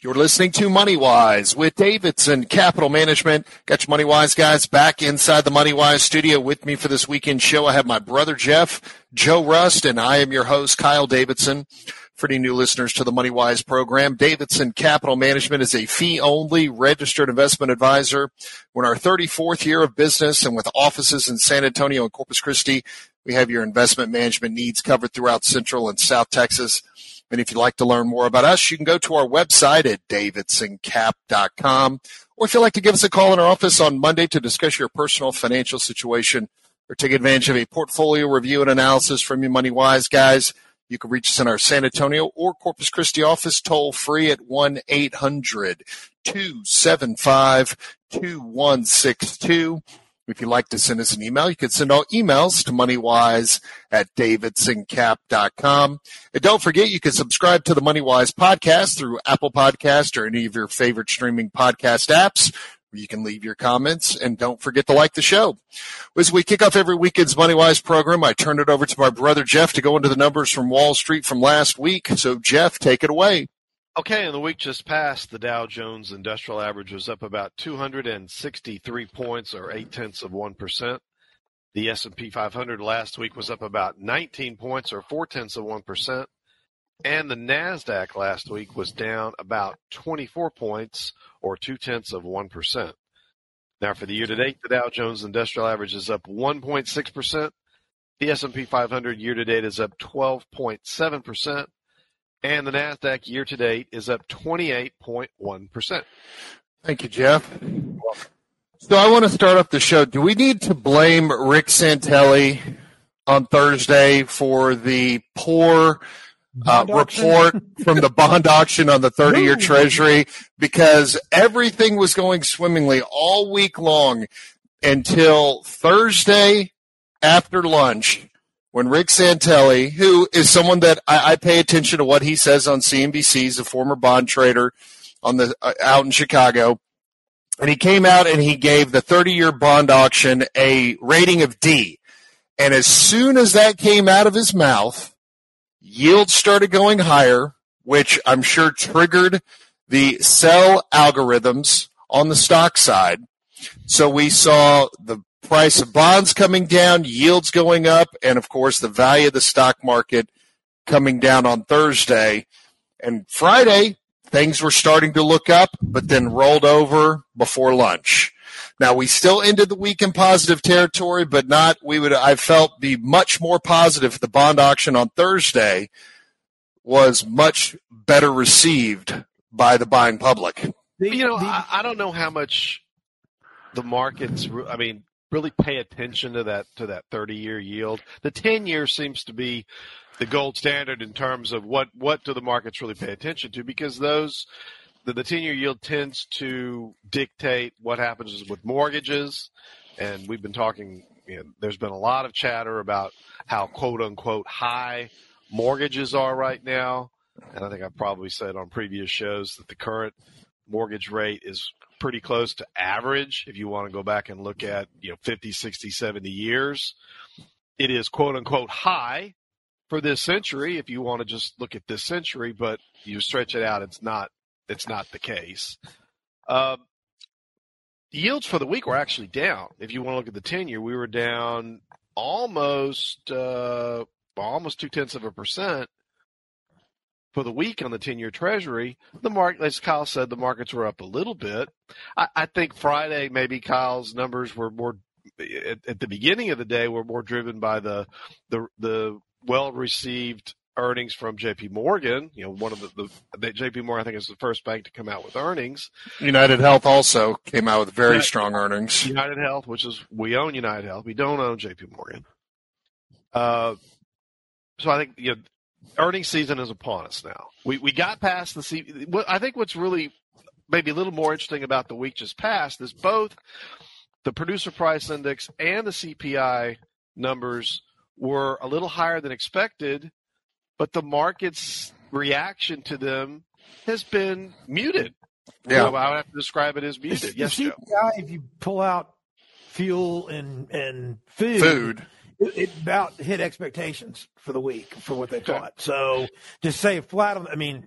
You're listening to Money Wise with Davidson Capital Management. Got your Money Wise guys back inside the Money Wise studio with me for this weekend show. I have my brother Jeff, Joe Rust, and I am your host, Kyle Davidson. For any new listeners to the Money Wise program, Davidson Capital Management is a fee only registered investment advisor. We're in our 34th year of business and with offices in San Antonio and Corpus Christi, we have your investment management needs covered throughout Central and South Texas. And if you'd like to learn more about us, you can go to our website at davidsoncap.com. Or if you'd like to give us a call in our office on Monday to discuss your personal financial situation or take advantage of a portfolio review and analysis from your Money Wise guys, you can reach us in our San Antonio or Corpus Christi office toll free at 1 800 275 2162. If you'd like to send us an email, you can send all emails to moneywise at davidsoncap.com. And don't forget, you can subscribe to the Moneywise podcast through Apple Podcast or any of your favorite streaming podcast apps you can leave your comments and don't forget to like the show. As we kick off every weekend's MoneyWise program, I turn it over to my brother Jeff to go into the numbers from Wall Street from last week. So Jeff, take it away. Okay, in the week just passed, the Dow Jones Industrial Average was up about 263 points, or eight tenths of one percent. The S&P 500 last week was up about 19 points, or four tenths of one percent, and the Nasdaq last week was down about 24 points, or two tenths of one percent. Now, for the year to date, the Dow Jones Industrial Average is up 1.6 percent. The S&P 500 year to date is up 12.7 percent and the Nasdaq year to date is up 28.1%. Thank you, Jeff. So I want to start off the show. Do we need to blame Rick Santelli on Thursday for the poor uh, report from the bond auction on the 30 year treasury? Because everything was going swimmingly all week long until Thursday after lunch when Rick Santelli, who is someone that I, I, pay attention to what he says on CNBC, he's a former bond trader on the uh, out in Chicago, and he came out and he gave the 30-year bond auction a rating of D. And as soon as that came out of his mouth, yields started going higher, which I'm sure triggered the sell algorithms on the stock side. So we saw the price of bonds coming down, yields going up, and of course the value of the stock market coming down on Thursday. And Friday, things were starting to look up, but then rolled over before lunch. Now we still ended the week in positive territory, but not, we would, I felt be much more positive if the bond auction on Thursday was much better received by the buying public. You know, I, I don't know how much the markets, I mean, really pay attention to that to that 30 year yield. The 10 year seems to be the gold standard in terms of what what do the markets really pay attention to because those the, the 10 year yield tends to dictate what happens with mortgages and we've been talking you know, there's been a lot of chatter about how quote unquote high mortgages are right now and I think I've probably said on previous shows that the current mortgage rate is pretty close to average if you want to go back and look at, you know, 50, 60, 70 years. It is quote unquote high for this century if you want to just look at this century, but you stretch it out, it's not it's not the case. Um, yields for the week were actually down. If you want to look at the ten year, we were down almost uh, almost two tenths of a percent for the week on the 10 year treasury, the market, as Kyle said, the markets were up a little bit. I, I think Friday, maybe Kyle's numbers were more at, at, the beginning of the day were more driven by the, the, the well received earnings from JP Morgan. You know, one of the, the, JP Morgan, I think, is the first bank to come out with earnings. United Health also came out with very United, strong earnings. United Health, which is, we own United Health. We don't own JP Morgan. Uh, so I think, you know, earnings season is upon us now. We we got past the season. I think what's really maybe a little more interesting about the week just passed is both the producer price index and the CPI numbers were a little higher than expected, but the market's reaction to them has been muted. Yeah. So I would have to describe it as muted. The yes, Joe. CPI, if you pull out fuel and and food, Food. It, about hit expectations for the week for what they thought. So to say flat, on, I mean,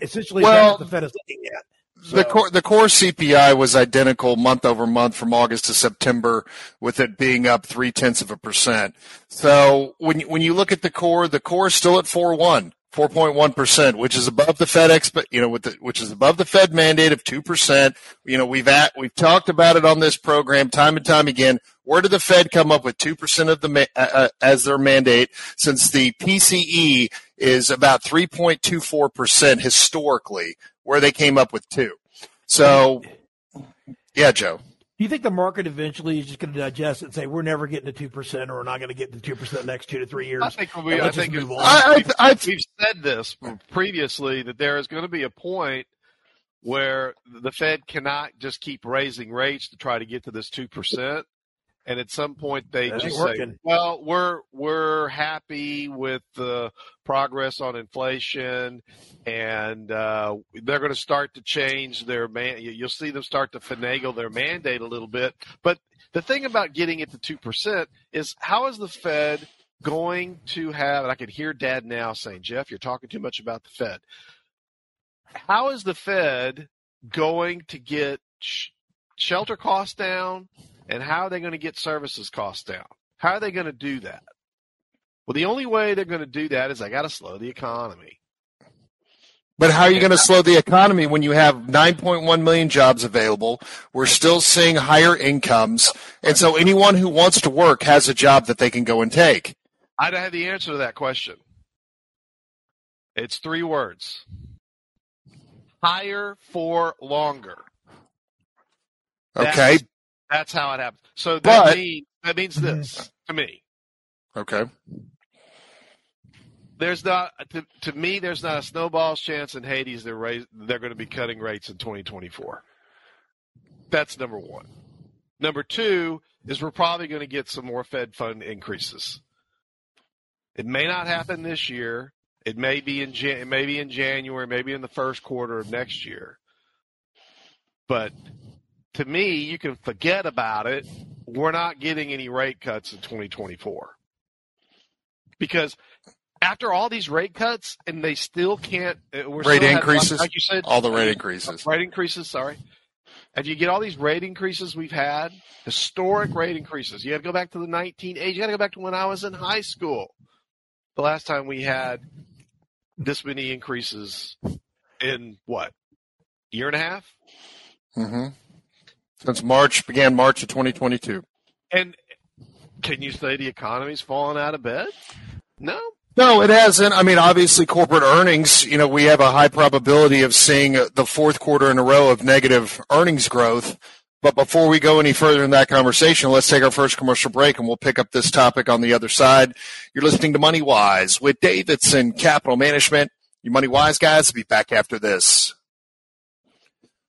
essentially Well, the Fed is looking at. The core, the core CPI was identical month over month from August to September, with it being up three tenths of a percent. So when you, when you look at the core, the core is still at four one. 4.1 percent, which is above the Fed expe- you know, with the, which is above the Fed mandate of two percent. You know, we've at, we've talked about it on this program time and time again. Where did the Fed come up with two percent of the ma- uh, uh, as their mandate? Since the PCE is about 3.24 percent historically, where they came up with two. So, yeah, Joe. Do you think the market eventually is just going to digest it and say we're never getting to two percent, or we're not going to get to two percent next two to three years? I think we, And I let's just think move on. I, I, I, we've said this previously that there is going to be a point where the Fed cannot just keep raising rates to try to get to this two percent, and at some point they That just say, "Well, we're we're happy with the progress on inflation, and uh, they're going to start to change their man. you- You'll see them start to finagle their mandate a little bit, but." The thing about getting it to two percent is how is the Fed going to have, and I can hear dad now saying, Jeff, you're talking too much about the Fed. How is the Fed going to get sh- shelter costs down and how are they going to get services costs down? How are they going to do that? Well, the only way they're going to do that is I got to slow the economy. but how are you going to slow the economy when you have 9.1 million jobs available? We're still seeing higher incomes. And so anyone who wants to work has a job that they can go and take. I don't have the answer to that question. It's three words. Higher for longer. Okay. That's, that's how it happens. So that But- means that means mm-hmm. this to me. Okay. There's not to, to me. There's not a snowball's chance in Hades they're raise, they're going to be cutting rates in 2024. That's number one. Number two is we're probably going to get some more Fed fund increases. It may not happen this year. It may be in Jan- it may be in January, maybe in the first quarter of next year. But to me, you can forget about it. We're not getting any rate cuts in 2024 because after all these rate cuts and they still can't uh, we're Rate still increases? like you said All the rate increases. rate increases sorry and you get all these rate increases we've had historic rate increases you got to go back to the 1980s you got to go back to when i was in high school the last time we had this many increases in what year and a half hmm Since March, began March of 2022. and can you say the economy's falling out of bed no No, it hasn't. I mean, obviously, corporate earnings, you know, we have a high probability of seeing uh, the fourth quarter in a row of negative earnings growth. But before we go any further in that conversation, let's take our first commercial break and we'll pick up this topic on the other side. You're listening to Money Wise with Davidson Capital Management. You Money Wise guys be back after this.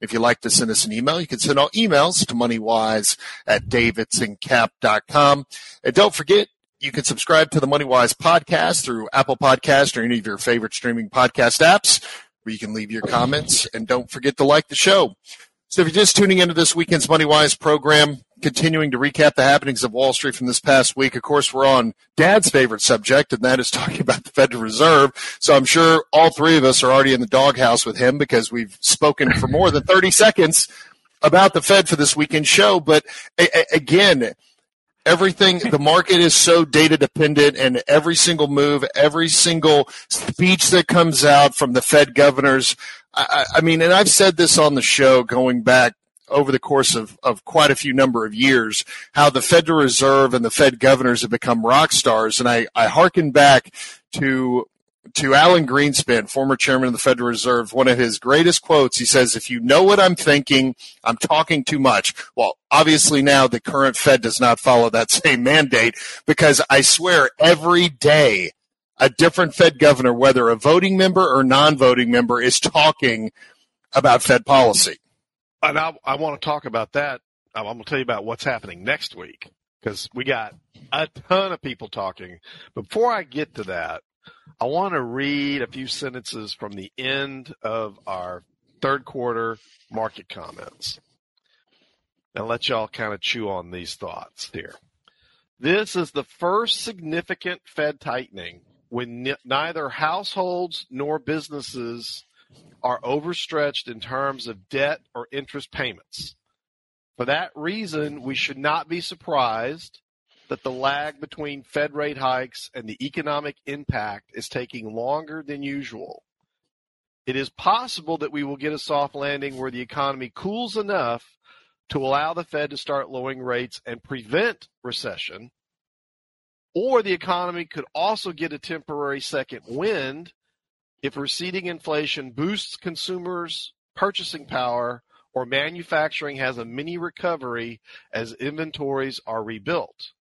If you'd like to send us an email, you can send all emails to moneywise at davidsoncap.com. And don't forget, you can subscribe to the MoneyWise podcast through Apple Podcast or any of your favorite streaming podcast apps where you can leave your comments. And don't forget to like the show. So if you're just tuning into this weekend's MoneyWise program, continuing to recap the happenings of Wall Street from this past week, of course, we're on Dad's favorite subject, and that is talking about the Federal Reserve. So I'm sure all three of us are already in the doghouse with him because we've spoken for more than 30 seconds about the Fed for this weekend show. But a- a- again, everything the market is so data dependent and every single move every single speech that comes out from the fed governors I, I I mean and i've said this on the show going back over the course of, of quite a few number of years how the Federal Reserve and the Fed governors have become rock stars. And I, I hearken back to to Alan Greenspan, former chairman of the Federal Reserve, one of his greatest quotes. He says, If you know what I'm thinking, I'm talking too much. Well, obviously now the current Fed does not follow that same mandate because I swear every day a different Fed governor, whether a voting member or non voting member, is talking about Fed policy. And I, I want to talk about that. I'm going to tell you about what's happening next week because we got a ton of people talking. Before I get to that, I want to read a few sentences from the end of our third quarter market comments and let y'all kind of chew on these thoughts here. This is the first significant Fed tightening when neither households nor businesses are overstretched in terms of debt or interest payments. For that reason, we should not be surprised that the lag between Fed rate hikes and the economic impact is taking longer than usual. It is possible that we will get a soft landing where the economy cools enough to allow the Fed to start lowering rates and prevent recession. Or the economy could also get a temporary second wind if receding inflation boosts consumers' purchasing power or manufacturing has a mini recovery as inventories are rebuilt.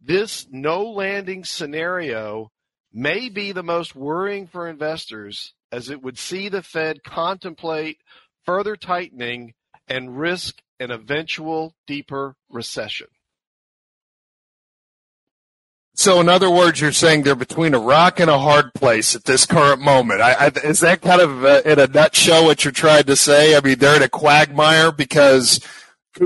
This no landing scenario may be the most worrying for investors as it would see the Fed contemplate further tightening and risk an eventual deeper recession. So, in other words, you're saying they're between a rock and a hard place at this current moment. I, I, is that kind of uh, in a nutshell what you're trying to say? I mean, they're in a quagmire because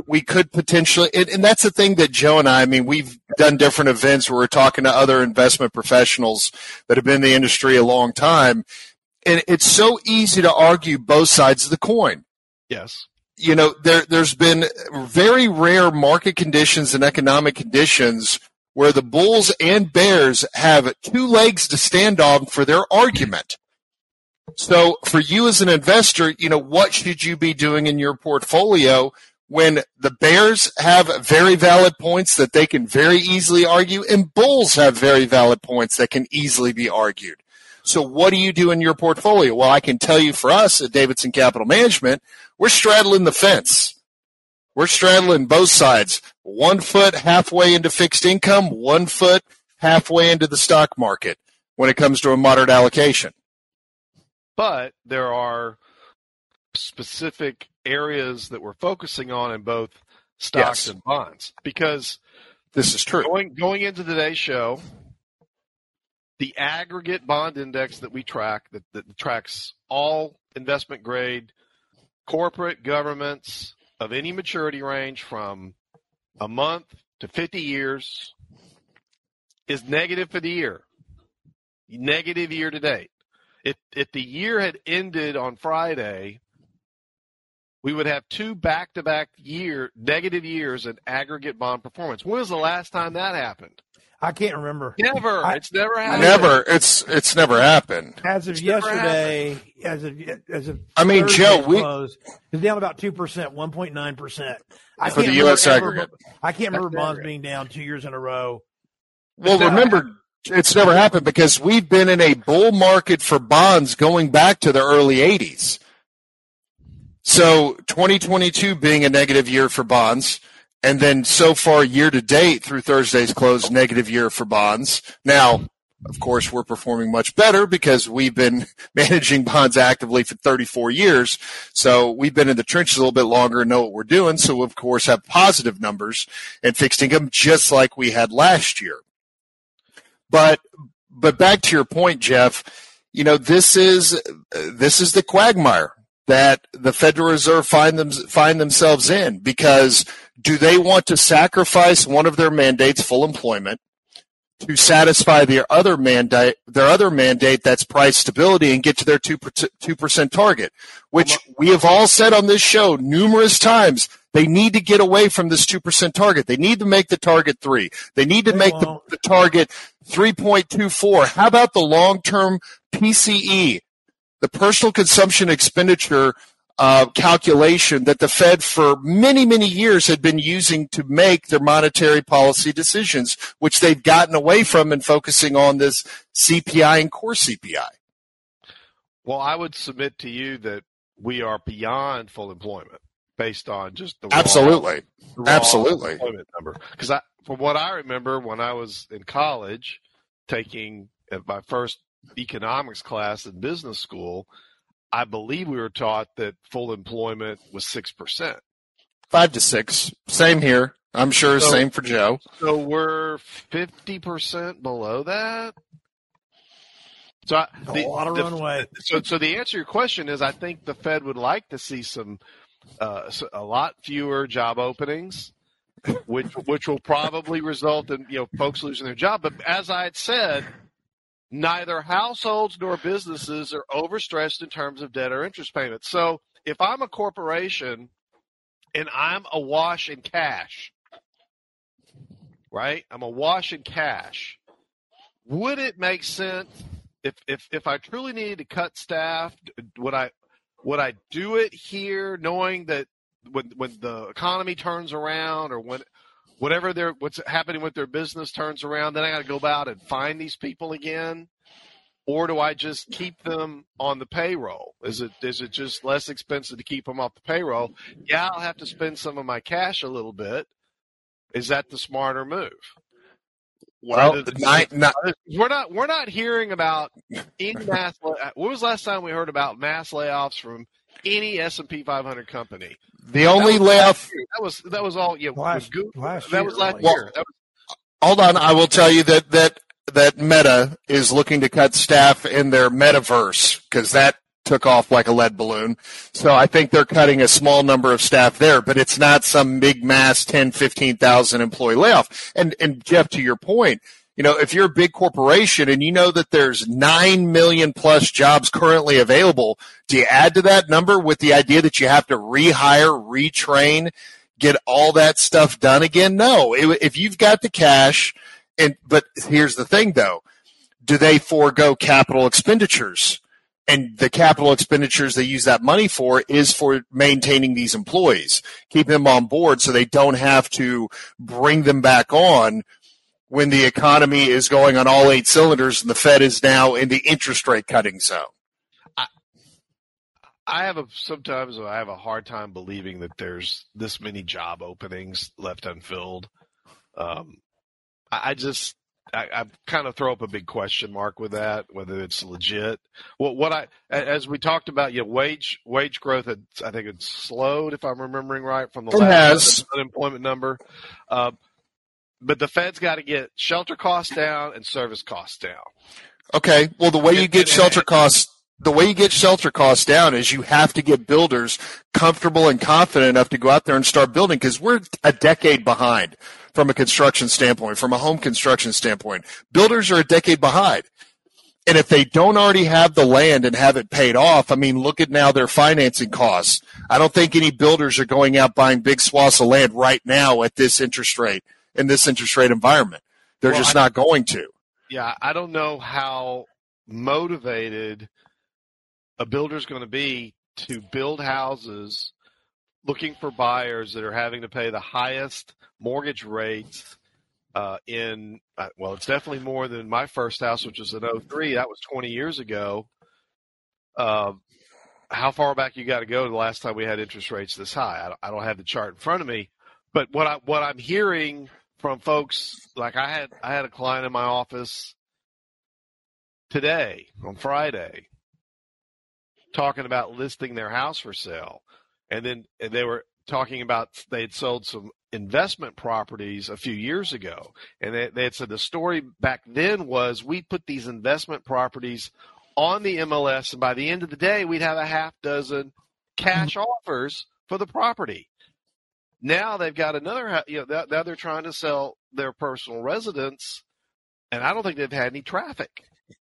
we could potentially, and, and, that's the thing that Joe and I, I mean, we've done different events where we're talking to other investment professionals that have been in the industry a long time. And it's so easy to argue both sides of the coin. Yes. You know, there, there's been very rare market conditions and economic conditions where the Bulls and Bears have two legs to stand on for their argument. So for you as an investor, you know, what should you be doing in your portfolio when the Bears have very valid points that they can very easily argue and Bulls have very valid points that can easily be argued. So what do you do in your portfolio? Well, I can tell you for us at Davidson Capital Management, we're straddling the fence. We're straddling both sides. One foot halfway into fixed income, one foot halfway into the stock market when it comes to a moderate allocation. But there are specific areas that we're focusing on in both stocks yes. and bonds because this is true. Going going into today's show, the aggregate bond index that we track that, that tracks all investment grade corporate governments of any maturity range from a month to 50 years is negative for the year. Negative year to date. If if the year had ended on Friday, we would have two back-to-back year negative years in aggregate bond performance. When was the last time that happened? I can't remember. Never. I, it's never happened. Never. It's it's never happened. As of it's yesterday, as of as of I mean, Joe, we close, it's down about two percent, one point nine percent. For the U.S. Ever, aggregate, I can't remember bonds being down two years in a row. Well, remember, it's never happened because we've been in a bull market for bonds going back to the early '80s. So 2022 being a negative year for bonds, and then so far year to date through Thursday's close, negative year for bonds. Now, of course, we're performing much better because we've been managing bonds actively for 34 years. So we've been in the trenches a little bit longer and know what we're doing. So of course have positive numbers in fixed income just like we had last year. But, but back to your point, Jeff, you know, this is, this is the quagmire that the Federal Reserve find them find themselves in because do they want to sacrifice one of their mandates, full employment, to satisfy their other mandate, their other mandate that's price stability and get to their two two percent target, which we have all said on this show numerous times. They need to get away from this two percent target. They need to make the target three. They need to make the, the target three point two four. How about the long term PCE? The personal consumption expenditure uh, calculation that the Fed for many, many years had been using to make their monetary policy decisions, which they've gotten away from and focusing on this CPI and core CPI. Well, I would submit to you that we are beyond full employment based on just the absolutely, raw, the raw absolutely employment number. Because I, from what I remember, when I was in college, taking uh, my first economics class in business school, I believe we were taught that full employment was six percent. Five to six. Same here. I'm sure. So, same for Joe. So we're fifty percent below that. So I, the, a lot of the, runway. So, so the answer to your question is, I think the Fed would like to see some, uh, a lot fewer job openings, which which will probably result in you know folks losing their job. But as I had said, neither households nor businesses are overstretched in terms of debt or interest payments. So if I'm a corporation and I'm awash in cash, right? I'm awash in cash. Would it make sense if if if I truly needed to cut staff? Would I would I do it here, knowing that when when the economy turns around or when whatever their what's happening with their business turns around, then I got to go out and find these people again, or do I just keep them on the payroll? Is it is it just less expensive to keep them off the payroll? Yeah, I'll have to spend some of my cash a little bit. Is that the smarter move? Well, not, not, we're not we're not hearing about any mass. When was the last time we heard about mass layoffs from any S and P 500 company? The only that layoff that was that was all you know, last, Google, last that year, was last right? year. That was, hold on, I will tell you that that that Meta is looking to cut staff in their metaverse because that took off like a lead balloon. So I think they're cutting a small number of staff there, but it's not some big mass 10, 15,000 employee layoff. And, and Jeff, to your point, you know, if you're a big corporation and you know that there's 9 million plus jobs currently available, do you add to that number with the idea that you have to rehire, retrain, get all that stuff done again? No. If you've got the cash and, but here's the thing though, do they forego capital expenditures? and the capital expenditures they use that money for is for maintaining these employees, keeping them on board so they don't have to bring them back on when the economy is going on all eight cylinders and the Fed is now in the interest rate cutting zone. I, I have a sometimes I have a hard time believing that there's this many job openings left unfilled. Um, I, I just I, I kind of throw up a big question mark with that, whether it's legit. Well, what I, as we talked about, you know, wage wage growth, had, I think it's slowed, if I'm remembering right, from the It last has. unemployment number. Uh, but the Fed's got to get shelter costs down and service costs down. Okay. Well, the way you get shelter costs, the way you get shelter costs down is you have to get builders comfortable and confident enough to go out there and start building because we're a decade behind from a construction standpoint, from a home construction standpoint. Builders are a decade behind. And if they don't already have the land and have it paid off, I mean, look at now their financing costs. I don't think any builders are going out buying big swaths of land right now at this interest rate, in this interest rate environment. They're Well, just I- not going to. Yeah, I don't know how motivated a builder's going to be to build houses looking for buyers that are having to pay the highest mortgage rates uh, in uh, well it's definitely more than my first house which was in 03 that was 20 years ago uh, how far back you got to go the last time we had interest rates this high I don't, I don't have the chart in front of me but what I what I'm hearing from folks like I had I had a client in my office today on Friday talking about listing their house for sale. And then and they were talking about they had sold some investment properties a few years ago. And they, they had said the story back then was we put these investment properties on the MLS and by the end of the day we'd have a half dozen cash mm-hmm. offers for the property now they've got another ha- you know now- now they're trying to sell their personal residence and I don't think they've had any traffic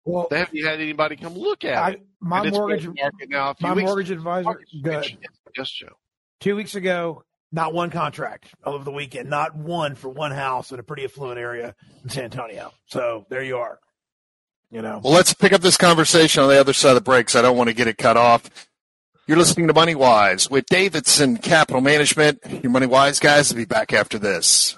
Well, they haven't had anybody come look at I, it my mortgage, market now a my weeks mortgage advisor, the, Yes, Joe. two weeks ago, not one contract over the weekend, not one for one house in a pretty affluent area in San Antonio. So there you are. You know, Well, let's pick up this conversation on the other side of the break 'cause I don't want to get it cut off. You're listening to Money Wise with Davidson Capital Management. Your Money Wise guys will be back after this.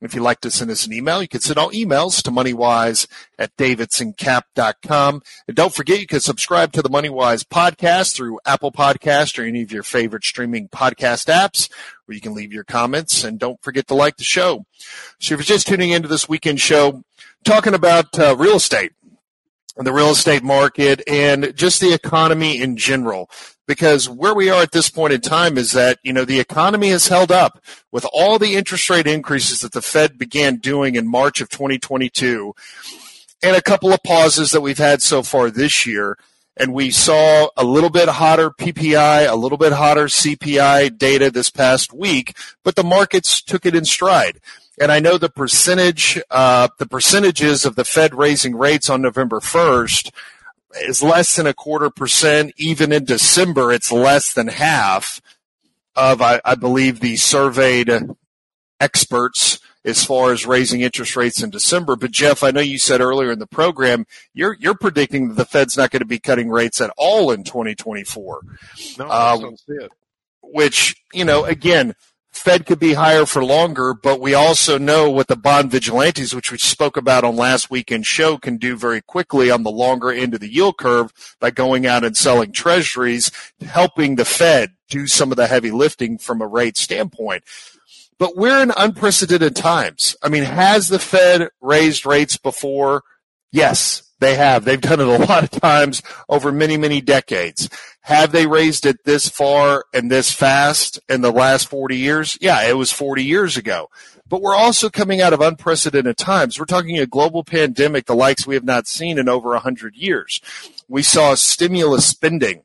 If you'd like to send us an email, you can send all emails to moneywise at davidsoncap.com. And don't forget, you can subscribe to the Moneywise podcast through Apple Podcast or any of your favorite streaming podcast apps where you can leave your comments. And don't forget to like the show. So if you're just tuning into this weekend show, talking about uh, real estate, the real estate market and just the economy in general because where we are at this point in time is that you know the economy has held up with all the interest rate increases that the Fed began doing in March of 2022 and a couple of pauses that we've had so far this year and we saw a little bit hotter PPI, a little bit hotter CPI data this past week, but the markets took it in stride. And I know the percentage, uh, the percentages of the Fed raising rates on November 1st is less than a quarter percent. Even in December, it's less than half of, I, I believe, the surveyed experts as far as raising interest rates in December. But Jeff, I know you said earlier in the program you're you're predicting that the Fed's not going to be cutting rates at all in 2024. No, uh, I don't see it. Which you know, again, Fed could be higher for longer, but we also know what the bond vigilantes, which we spoke about on last weekend's show, can do very quickly on the longer end of the yield curve by going out and selling treasuries, helping the Fed do some of the heavy lifting from a rate standpoint. But we're in unprecedented times. I mean, has the Fed raised rates before? Yes, they have. They've done it a lot of times over many, many decades. Have they raised it this far and this fast in the last 40 years? Yeah, it was 40 years ago. But we're also coming out of unprecedented times. We're talking a global pandemic, the likes we have not seen in over 100 years. We saw stimulus spending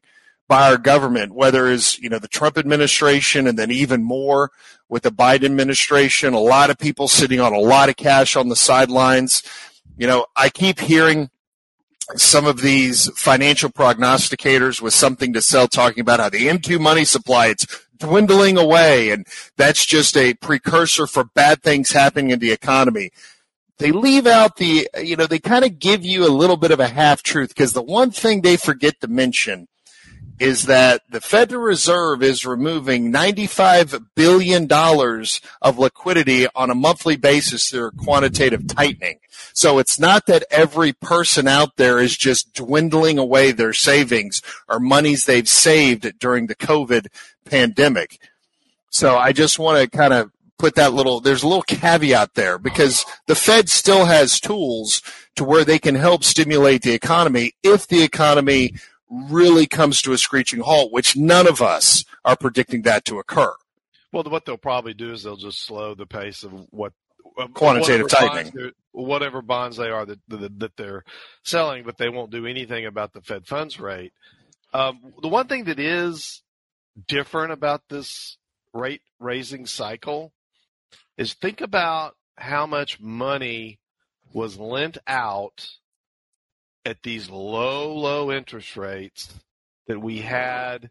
by our government, whether it's, you know, the Trump administration and then even more with the Biden administration, a lot of people sitting on a lot of cash on the sidelines. You know, I keep hearing some of these financial prognosticators with something to sell talking about how the M2 money supply it's dwindling away and that's just a precursor for bad things happening in the economy. They leave out the, you know, they kind of give you a little bit of a half truth because the one thing they forget to mention is that the Federal Reserve is removing $95 billion of liquidity on a monthly basis through quantitative tightening. So it's not that every person out there is just dwindling away their savings or monies they've saved during the COVID pandemic. So I just want to kind of put that little, there's a little caveat there because the Fed still has tools to where they can help stimulate the economy if the economy really comes to a screeching halt, which none of us are predicting that to occur. Well, what they'll probably do is they'll just slow the pace of what quantitative tightening, whatever bonds they are that, that, that they're selling, but they won't do anything about the Fed funds rate. Um, the one thing that is different about this rate raising cycle is think about how much money was lent out at these low, low interest rates that we had,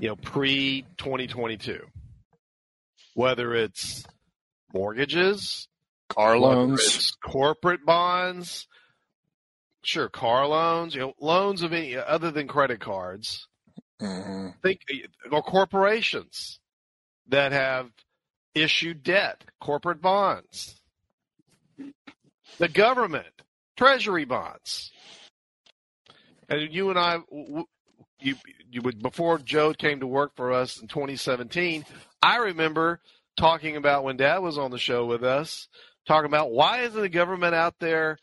you know, pre 2022. Whether it's mortgages, car loans, corporate bonds, sure, car loans, you know, loans of any other than credit cards. Mm-hmm. Think or corporations that have issued debt, corporate bonds. The government, treasury bonds. And you and I, you, you would, before Joe came to work for us in 2017, I remember talking about when Dad was on the show with us, talking about why isn't the government out there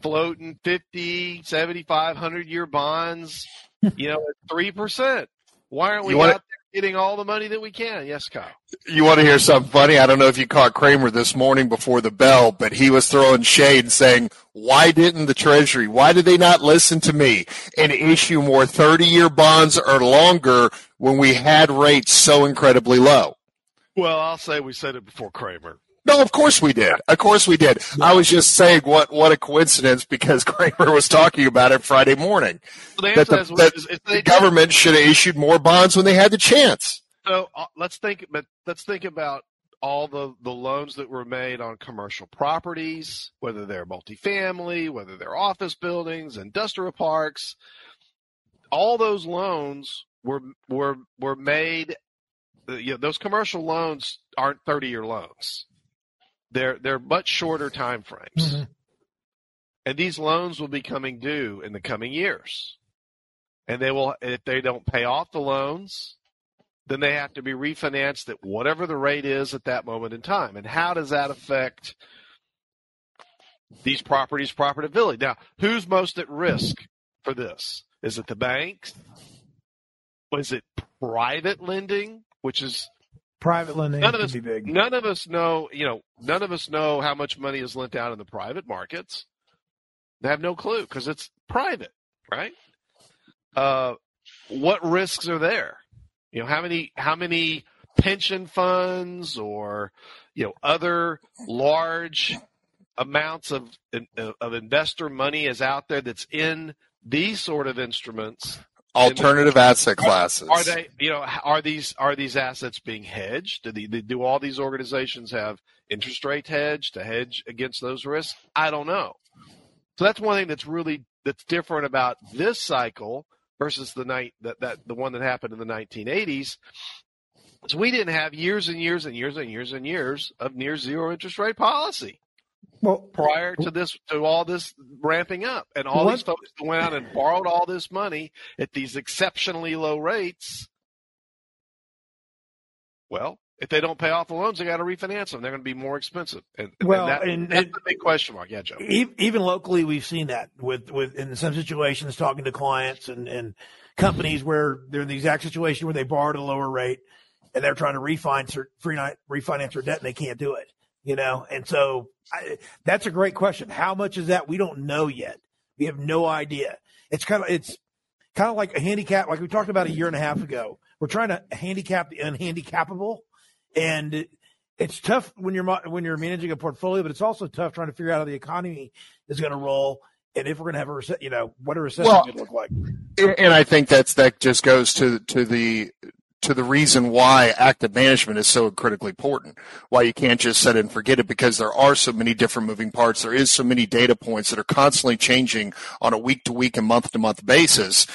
floating 50, 75, 100 year bonds, you know, at 3%? Why aren't we out there getting all the money that we can. Yes, Kyle. You want to hear something funny? I don't know if you caught Cramer this morning before the bell, but he was throwing shade saying, why didn't the Treasury, why did they not listen to me and issue more 30 year bonds or longer when we had rates so incredibly low? Well, I'll say we said it before Cramer. No, of course we did. Of course we did. I was just saying what what a coincidence because Cramer was talking about it Friday morning. Well, the that the, is, that is the government should have issued more bonds when they had the chance. So uh, let's think, but let's think about all the, the loans that were made on commercial properties, whether they're multifamily, whether they're office buildings, industrial parks. All those loans were were were made. uh, You know, those commercial loans aren't thirty year loans. They're they're much shorter time frames, Mhm. and these loans will be coming due in the coming years. And they will, if they don't pay off the loans, then they have to be refinanced at whatever the rate is at that moment in time. And how does that affect these properties' profitability? Now, who's most at risk for this? Is it the banks? Is it private lending, which is Private lending None of us- be big. none of us know, you know, none of us know how much money is lent out in the private markets. They have no clue because it's private, right? Uh, what risks are there? You know, how many how many pension funds or you know other large amounts of of investor money is out there that's in these sort of instruments Alternative asset classes. are they, you know, are these are these assets being hedged? Do, the, do all these organizations have interest rate hedge to hedge against those risks? I don't know. So that's one thing that's really that's different about this cycle versus the night that, that the one that happened in the 1980s. So we didn't have years and years and years and years and years of near zero interest rate policy Well, prior to this to all this ramping up and all What- these folks that went out and borrowed all this money at these exceptionally low rates well if they don't pay off the loans they got to refinance them. They're going to be more expensive. And, and Well, that, and- that's and- the big question mark. Yeah joe. Even locally, we've seen that with, with in some situations, talking to clients and, and companies where they're in the exact situation where they borrowed at a lower rate and they're trying to refinance refinance their debt and they can't do it, you know? And so I, that's a great question. How much is that? We don't know yet. We have no idea. It's kind of, it's kind of like a handicap, like we talked about a year and a half ago. We're trying to handicap the unhandicappable and it's tough when you're when you're managing a portfolio, but it's also tough trying to figure out how the economy is going to roll and if we're going to have a recession. You know, what a recession Well, could look like. and I think that's that just goes to to the to the reason why active management is so critically important. Why you can't just set it and forget it because there are so many different moving parts. There is so many data points that are constantly changing on a week to week and month to month basis.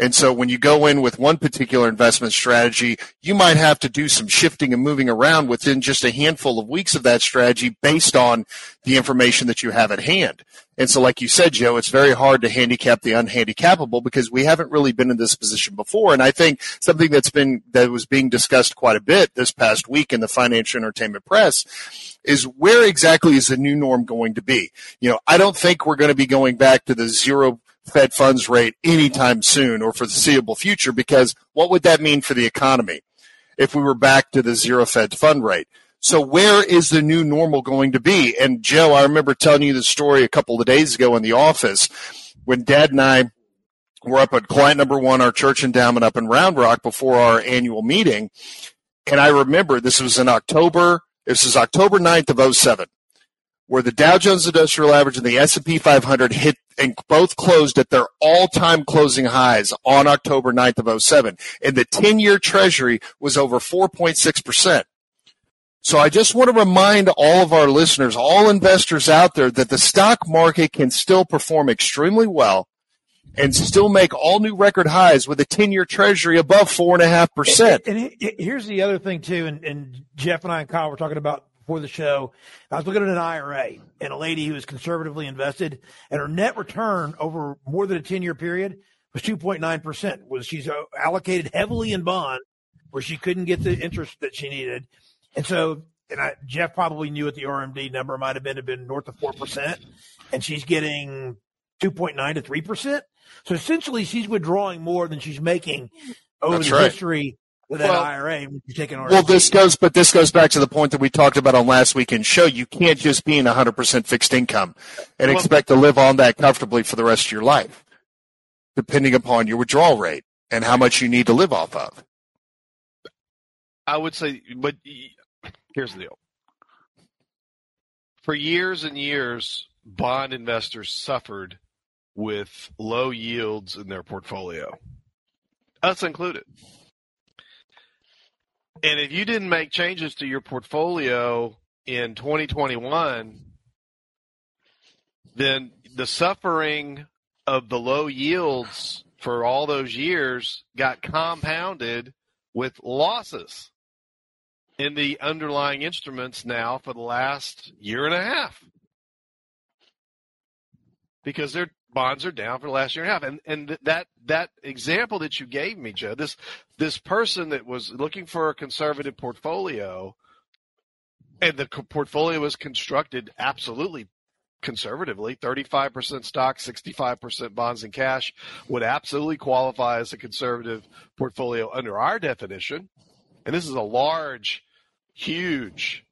And so when you go in with one particular investment strategy, you might have to do some shifting and moving around within just a handful of weeks of that strategy based on the information that you have at hand. And so, like you said, Joe, it's very hard to handicap the unhandicappable because we haven't really been in this position before. And I think something that's been, that was being discussed quite a bit this past week in the financial entertainment press is where exactly is the new norm going to be? You know, I don't think we're going to be going back to the zero Fed funds rate anytime soon or for the foreseeable future because what would that mean for the economy if we were back to the zero Fed fund rate? So where is the new normal going to be? And Joe, I remember telling you the story a couple of days ago in the office when Dad and I were up at client number one, our church endowment up in Round Rock before our annual meeting. And I remember this was in October. This is October 9th of 07 where the Dow Jones Industrial Average and the S&P 500 hit and both closed at their all-time closing highs on October 9th of 07. And the 10-year treasury was over 4.6%. So I just want to remind all of our listeners, all investors out there, that the stock market can still perform extremely well and still make all new record highs with a 10-year treasury above 4.5%. And, here's the other thing too, and, and Jeff and I and Kyle were talking about before the show. I was looking at an IRA and a lady who was conservatively invested, and her net return over more than a ten year period was two point nine percent. Was she's uh, allocated heavily in bond where she couldn't get the interest that she needed, and so. And I, Jeff probably knew what the RMD number might have been, have been north of four percent, and she's getting two point nine to three percent. So essentially, she's withdrawing more than she's making over That's the right. history with that Well- IRA when you're taking Well, this goes, but this goes back to the point that we talked about on last weekend's show. You can't just be in 100% fixed income and Well- expect to live on that comfortably for the rest of your life, depending upon your withdrawal rate and how much you need to live off of. I would say, but y- here's the deal. For years and years, bond investors suffered with low yields in their portfolio, us included. And if you didn't make changes to your portfolio in 2021, then the suffering of the low yields for all those years got compounded with losses in the underlying instruments now for the last year and a half. Because their bonds are down for the last year and a half. And and that that example that you gave me Joe this this person that was looking for a conservative portfolio and the portfolio was constructed absolutely conservatively 35% stock 65% bonds and cash would absolutely qualify as a conservative portfolio under our definition and this is a large huge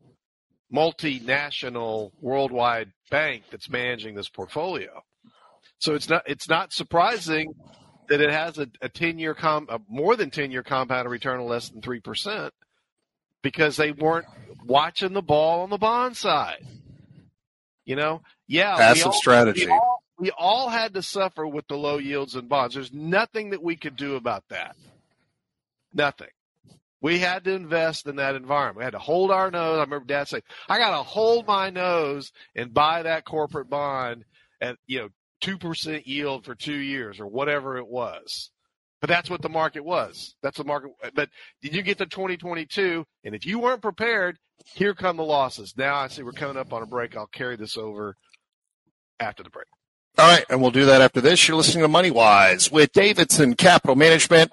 multinational worldwide bank that's managing this portfolio. So it's not it's not surprising that it has a, a 10 year com a more than 10 year compounded return of less than 3% because they weren't watching the ball on the bond side. You know? Yeah we Passive all- strategy. we all, we all had to suffer with the low yields in bonds. There's nothing that we could do about that. Nothing we had to invest in that environment. We had to hold our nose. I remember Dad saying, "I got to hold my nose and buy that corporate bond at you know two percent yield for two years or whatever it was." But that's what the market was. That's the market. But did you get to 2022? And if you weren't prepared, here come the losses. Now I see we're coming up on a break. I'll carry this over after the break. All right, and we'll do that after this. You're listening to Money Wise with Davidson Capital Management.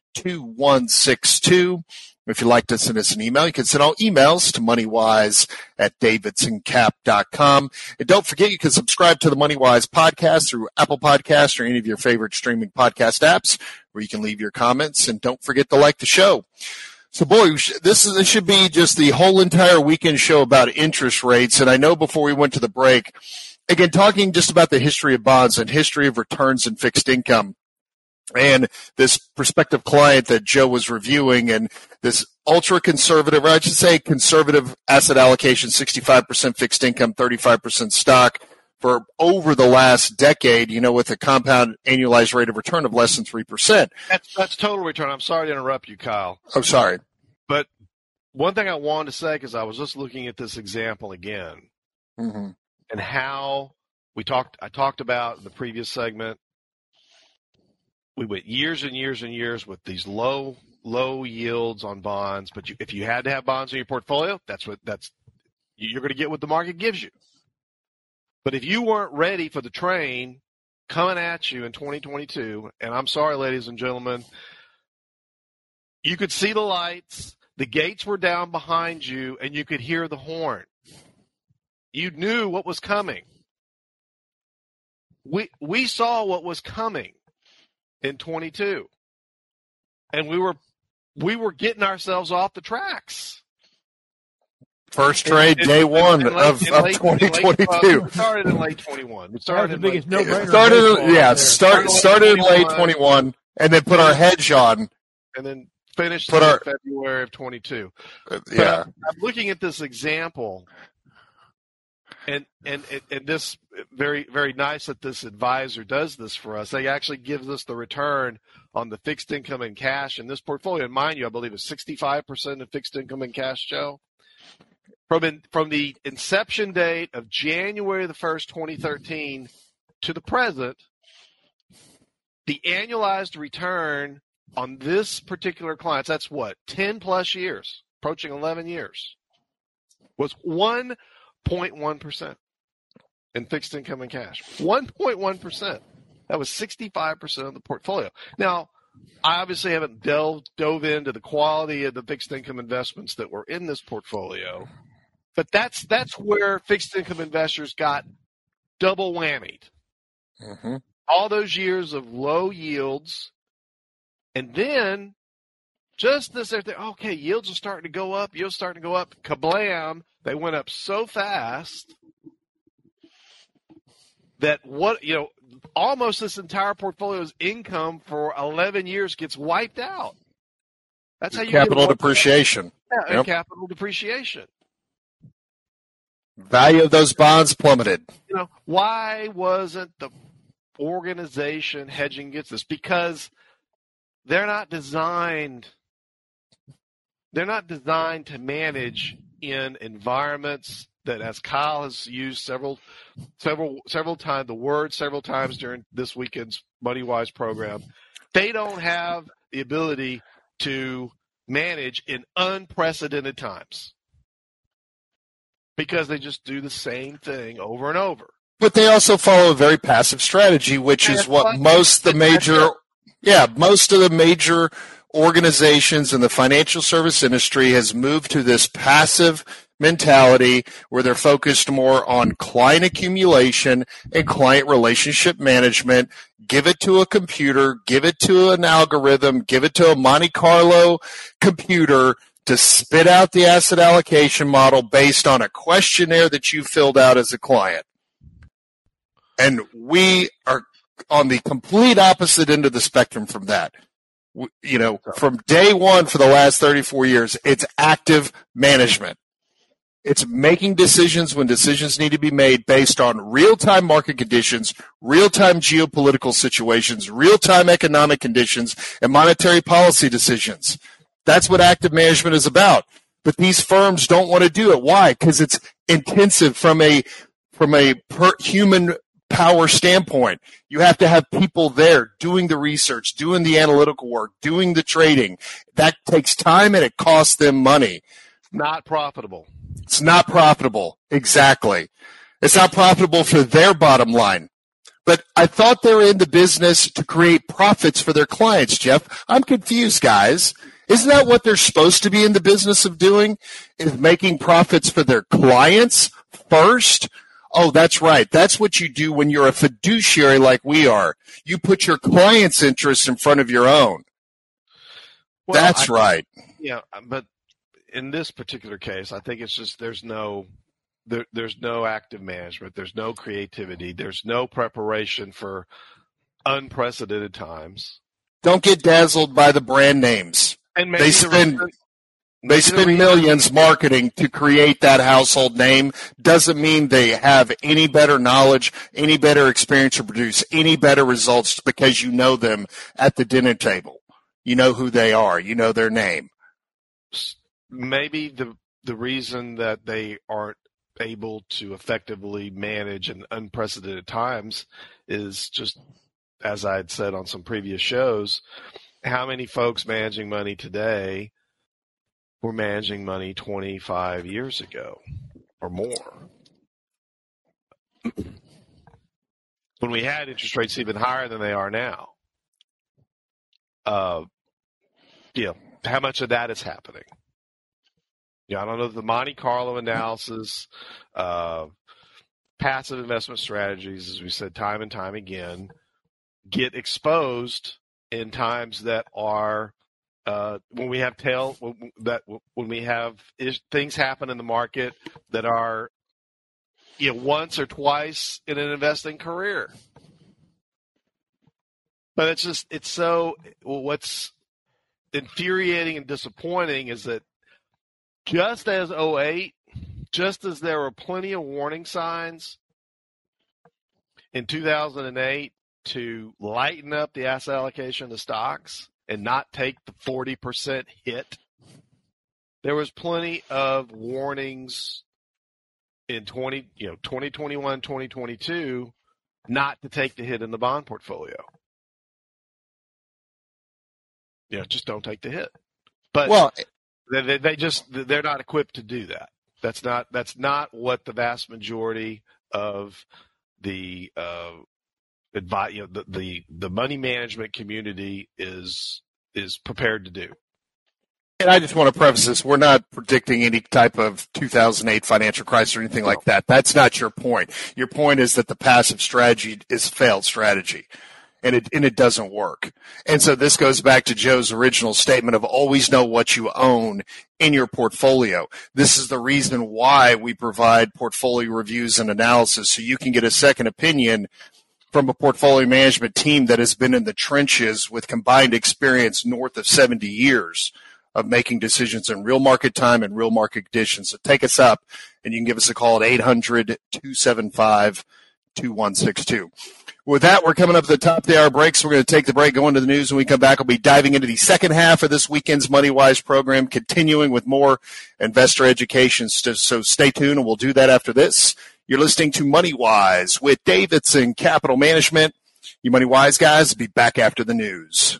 1-800-275-2162. If you'd like to send us an email, you can send all emails to moneywise at davidsoncap.com. And don't forget, you can subscribe to the MoneyWise podcast through Apple Podcasts or any of your favorite streaming podcast apps where you can leave your comments. And don't forget to like the show. So, boy, this is this should be just the whole entire weekend show about interest rates. And I know before we went to the break, again, talking just about the history of bonds and history of returns and fixed income, and this prospective client that Joe was reviewing, and this ultra conservative, or I should say conservative asset allocation, 65% fixed income, 35% stock for over the last decade, you know, with a compound annualized rate of return of less than 3%. That's that's total return. I'm sorry to interrupt you, Kyle. Oh, sorry. But one thing I wanted to say because I was just looking at this example again. hmm and how we talked I talked about in the previous segment we went years and years and years with these low low yields on bonds but you, if you had to have bonds in your portfolio that's what that's you're going to get what the market gives you. But if you weren't ready for the train coming at you in 2022 and I'm sorry ladies and gentlemen you could see the lights the gates were down behind you and you could hear the horn. You knew what was coming. We we saw what was coming in 22. And we were we were getting ourselves off the tracks. First trade, In- day in- one in of, late- of in late- in late- 2022. uh, started in late 21. We started the in biggest late, no-brainer. Started, baseball yeah, out there. start, started in late 21 and then put our hedge on. and then finished Put in our- February of 22. Uh, Yeah. I'm, I'm looking at this example, and and and- this very very nice that this advisor does this for us. They actually gives us the return on the fixed income and cash in this portfolio. And mind you, I believe it's 65 percent of fixed income and cash, Joe. From in, from the inception date of January the first, 2013, to the present, the annualized return on this particular client, that's what, 10 plus years. approaching 11 years, was 1.1% in fixed income and cash. 1.1%. That was 65% of the portfolio. Now, I obviously haven't delved dove into the quality of the fixed income investments that were in this portfolio, but that's that's where fixed income investors got double whammied. Mm-hmm. All those years of low yields, and then just they're okay, yields are starting to go up, yields starting to go up, kablam, they went up so fast that what you know almost this entire portfolio's income for 11 years gets wiped out. That's how you capital depreciation. Yeah, Yep. capital depreciation. Value of those bonds plummeted. You know why wasn't the organization hedging against this? Because they're not designed they're not designed to manage in environments that as Kyle has used several several several times the word several times during this weekend's Money Wise program, they don't have the ability to manage in unprecedented times. Because they just do the same thing over and over. but they also follow a very passive strategy which is what what- most the major yeah most of the major organizations in the financial service industry has moved to this passive mentality where they're focused more on client accumulation and client relationship management. Give it to a computer, give it to an algorithm, give it to a Monte Carlo computer to spit out the asset allocation model based on a questionnaire that you filled out as a client. And we are on the complete opposite end of the spectrum from that. You know, from day one for the last 34 years, it's active management. It's making decisions when decisions need to be made based on real time market conditions, real time geopolitical situations, real time economic conditions, and monetary policy decisions. That's what active management is about. But these firms don't want to do it. Why? Because it's intensive from a from a per human power standpoint. You have to have people there doing the research, doing the analytical work, doing the trading. That takes time and it costs them money. Not profitable. It's not profitable. Exactly. It's not profitable for their bottom line. But I thought they were in the business to create profits for their clients, Jeff. I'm confused, guys. Isn't that what they're supposed to be in the business of doing? Is making profits for their clients first? Oh, that's right. That's what you do when you're a fiduciary like we are. You put your client's interest in front of your own. Well, that's I- right. Yeah, but in this particular case, I think it's just there's no there, there's no active management, there's no creativity, there's no preparation for unprecedented times. Don't get dazzled by the brand names. And They maybe the spend- reason- They spend millions marketing to create that household name. Doesn't mean they have any better knowledge, any better experience to produce any better results because you know them at the dinner table. You know who they are. You know their name. maybe the the reason that they aren't able to effectively manage in unprecedented times is just as I had said on some previous shows, how many folks managing money today were managing money 25 years ago or more? when we had interest rates even higher than they are now. Uh, how much of that is happening? Yeah, I don't know the Monte Carlo analysis, uh, passive investment strategies, as we said time and time again, get exposed in times that are uh, when we have tail that when we have is, things happen in the market that are you know once or twice in an investing career. But it's just it's so what's infuriating and disappointing is that just as 08, just as there were plenty of warning signs in 2008 to lighten up the asset allocation to stocks and not take the 40% hit, there was plenty of warnings in 20, you know, 2021, 2022 not to take the hit in the bond portfolio. You know, just don't take the hit. But Well, They, they, they just they're not equipped to do that. That's not that's not what the vast majority of the uh, advi- you know, the, the the money management community is is prepared to do. And I just want to preface this: we're not predicting any type of 2008 financial crisis or anything like that. That's not your point. Your point is that the passive strategy is failed strategy and it and it doesn't work. And so this goes back to Joe's original statement of always know what you own in your portfolio. This is the reason why we provide portfolio reviews and analysis so you can get a second opinion from a portfolio management team that has been in the trenches with combined experience north of 70 years of making decisions in real market time and real market conditions. So take us up and you can give us a call at 800 275 2162. With that, we're coming up to the top of the hour break, so we're going to take the break, go into the news. When we come back, we'll be diving into the second half of this weekend's Money Wise program, continuing with more investor education. So stay tuned, and we'll do that after this. You're listening to Money Wise with Davidson Capital Management. You Money Wise guys, be back after the news.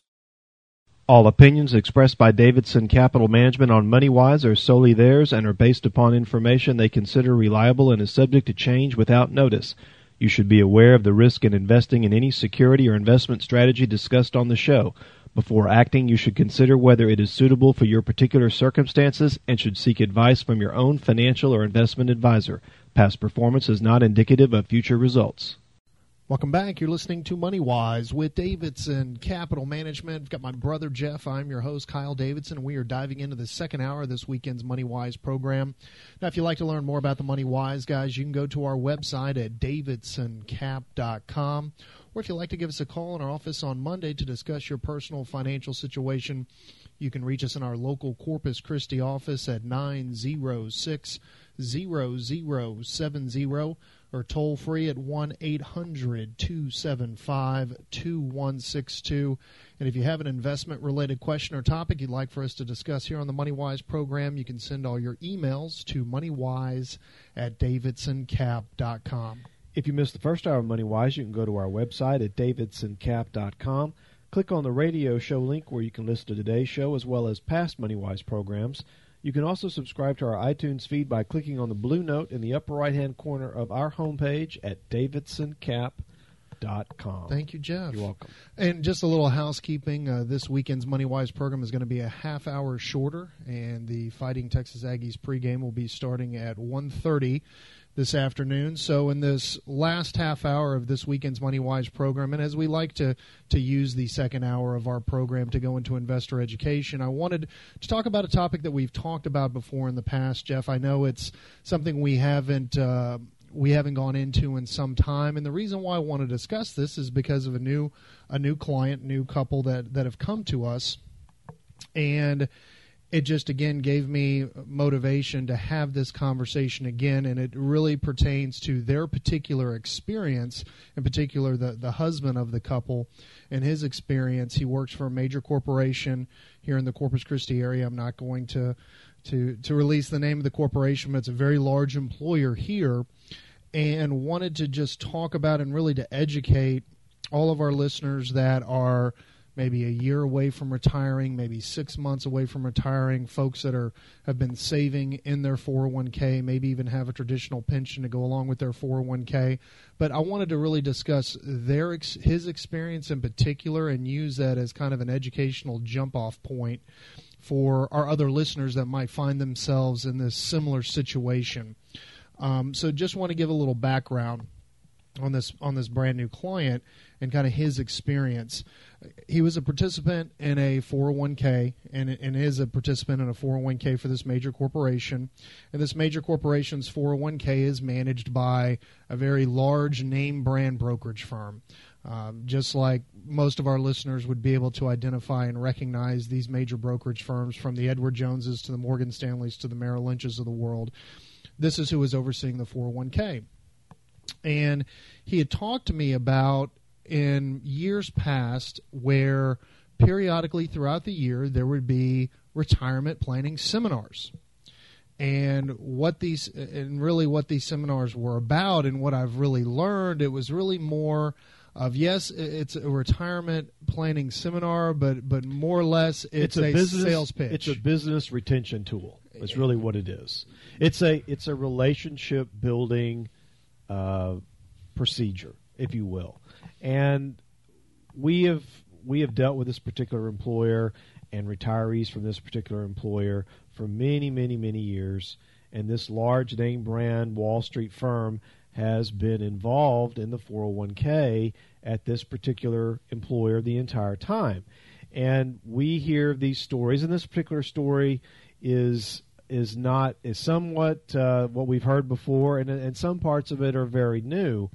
All opinions expressed by Davidson Capital Management on MoneyWise are solely theirs and are based upon information they consider reliable and is subject to change without notice. You should be aware of the risk in investing in any security or investment strategy discussed on the show. Before acting, you should consider whether it is suitable for your particular circumstances and should seek advice from your own financial or investment advisor. Past performance is not indicative of future results. Welcome back. You're listening to Money Wise with Davidson Capital Management. I've got my brother Jeff. I'm your host, Kyle Davidson, and we are diving into the second hour of this weekend's Money Wise program. Now, if you'd like to learn more about the Money Wise guys, you can go to our website at davidsoncap.com. Or if you'd like to give us a call in our office on Monday to discuss your personal financial situation, you can reach us in our local Corpus Christi office at 906 0070 or toll free at 1 800 275 2162. And if you have an investment related question or topic you'd like for us to discuss here on the MoneyWise program, you can send all your emails to moneywise at davidsoncap.com. If you missed the first hour of MoneyWise, you can go to our website at davidsoncap.com. Click on the radio show link where you can listen to today's show as well as past MoneyWise programs. You can also subscribe to our iTunes feed by clicking on the blue note in the upper right hand corner of our homepage at davidsoncap.com. Thank you, Jeff. You're welcome. And just a little housekeeping. Uh, this weekend's Money Wise program is going to be a half hour shorter, and the Fighting Texas Aggies pregame will be starting at 1.30 this afternoon. So, in this last half hour of this weekend's Money Wise program, and as we like to to use the second hour of our program to go into investor education, I wanted to talk about a topic that we've talked about before in the past. Jeff, I know it's something we haven't. Uh, we haven't gone into in some time, and the reason why I want to discuss this is because of a new, a new client, new couple that that have come to us, and it just again gave me motivation to have this conversation again and it really pertains to their particular experience in particular the, the husband of the couple and his experience. He works for a major corporation here in the corpus christi area. I'm not going to to to release the name of the corporation but it's a very large employer here and wanted to just talk about and really to educate all of our listeners that are maybe a year away from retiring, maybe six months away from retiring, folks that are have been saving in their 401k, maybe even have a traditional pension to go along with their 401k. But I wanted to really discuss their his experience in particular and use that as kind of an educational jump off point for our other listeners that might find themselves in this similar situation. Um, so just want to give a little background on this on this brand new client and kind of his experience he was a participant in a 401k and, and is a participant in a 401k for this major corporation. And this major corporation's 401k is managed by a very large name brand brokerage firm. Um, just like most of our listeners would be able to identify and recognize these major brokerage firms from the Edward Joneses to the Morgan Stanleys to the Merrill Lynches of the world, this is who is overseeing the 401k. And he had talked to me about in years past where periodically throughout the year there would be retirement planning seminars. And what these and really what these seminars were about and what I've really learned it was really more of yes, it's a retirement planning seminar, but but more or less it's, it's a, business sales pitch. It's a business retention tool. It's really what it is. It's a it's a relationship building uh, procedure, if you will, and we have we have dealt with this particular employer and retirees from this particular employer for many, many, many years. And this large name brand Wall Street firm has been involved in the 401k at this particular employer the entire time. And we hear these stories, and this particular story is is not is somewhat uh, what we've heard before, and and some parts of it are very new.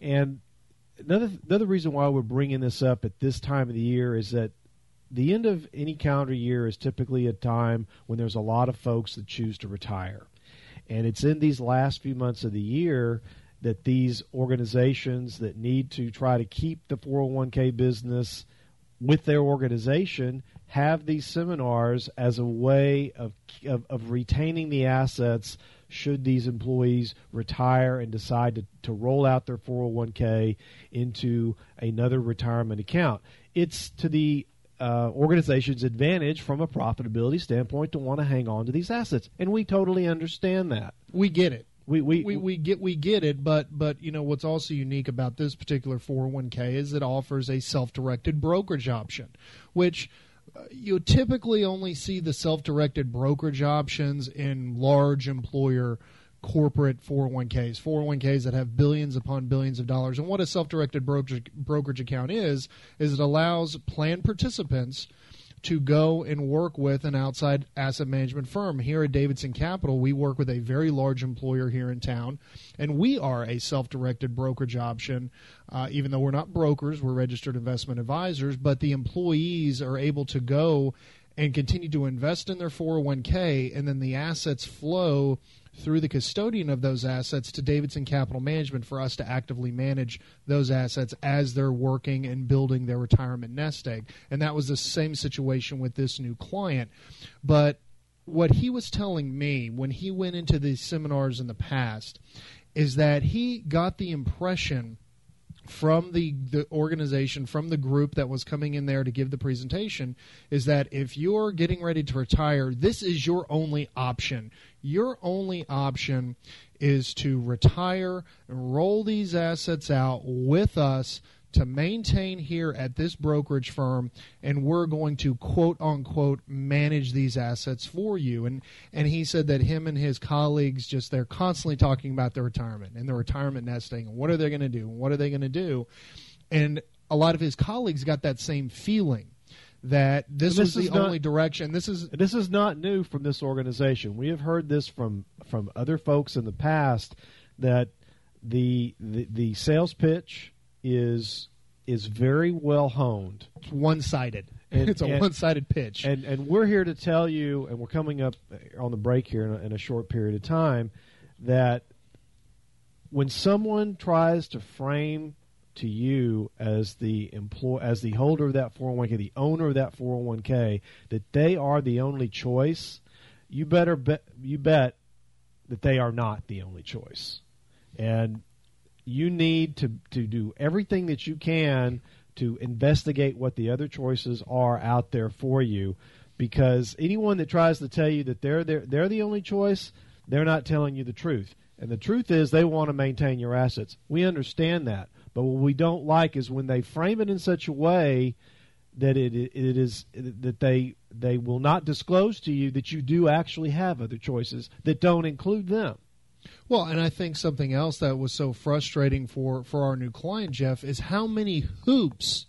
And another another reason why we're bringing this up at this time of the year is that the end of any calendar year is typically a time when there's a lot of folks that choose to retire. And it's in these last few months of the year that these organizations that need to try to keep the 401k business with their organization have these seminars as a way of, of, of, retaining the assets should these employees retire and decide to, to roll out their 401k into another retirement account. It's to the uh, organization's advantage from a profitability standpoint to want to hang on to these assets, and we totally understand that. We get it. We, we, we, we get we get it, but but you know what's also unique about this particular 401k is it offers a self-directed brokerage option, which you typically only see the self-directed brokerage options in large employer corporate 401ks, 401ks that have billions upon billions of dollars. And what a self-directed brokerage, brokerage account is, is it allows plan participants to go and work with an outside asset management firm. Here at Davidson Capital, we work with a very large employer here in town, and we are a self directed brokerage option. Uh, even though we're not brokers, we're registered investment advisors, but the employees are able to go and continue to invest in their 401k, and then the assets flow through the custodian of those assets to Davidson Capital Management for us to actively manage those assets as they're working and building their retirement nest egg. And that was the same situation with this new client. But what he was telling me when he went into these seminars in the past is that he got the impression from the, the organization, from the group that was coming in there to give the presentation, is that if you're getting ready to retire, this is your only option. Your only option is to retire and roll these assets out with us to maintain here at this brokerage firm and we're going to quote unquote manage these assets for you. And and he said that him and his colleagues just they're constantly talking about their retirement and their retirement nesting what are they going to do what are they going to do. And a lot of his colleagues got that same feeling that this, this was the not, only direction. This is this is not new from this organization. We have heard this from from other folks in the past that the the, the sales pitch is is very well honed. It's one sided. It's a one sided pitch. And and we're here to tell you, and we're coming up on the break here in a, in a short period of time, that when someone tries to frame to you as the employ as the holder of that 401k, the owner of that 401k, that they are the only choice, you better bet you bet that they are not the only choice. And you need to, to do everything that you can to investigate what the other choices are out there for you because anyone that tries to tell you that they're they're, they're the only choice, they're not telling you the truth. And the truth is they want to maintain your assets. We understand that. But what we don't like is when they frame it in such a way that it it is that they they will not disclose to you that you do actually have other choices that don't include them. Well, and I think something else that was so frustrating for, for our new client, Jeff, is how many hoops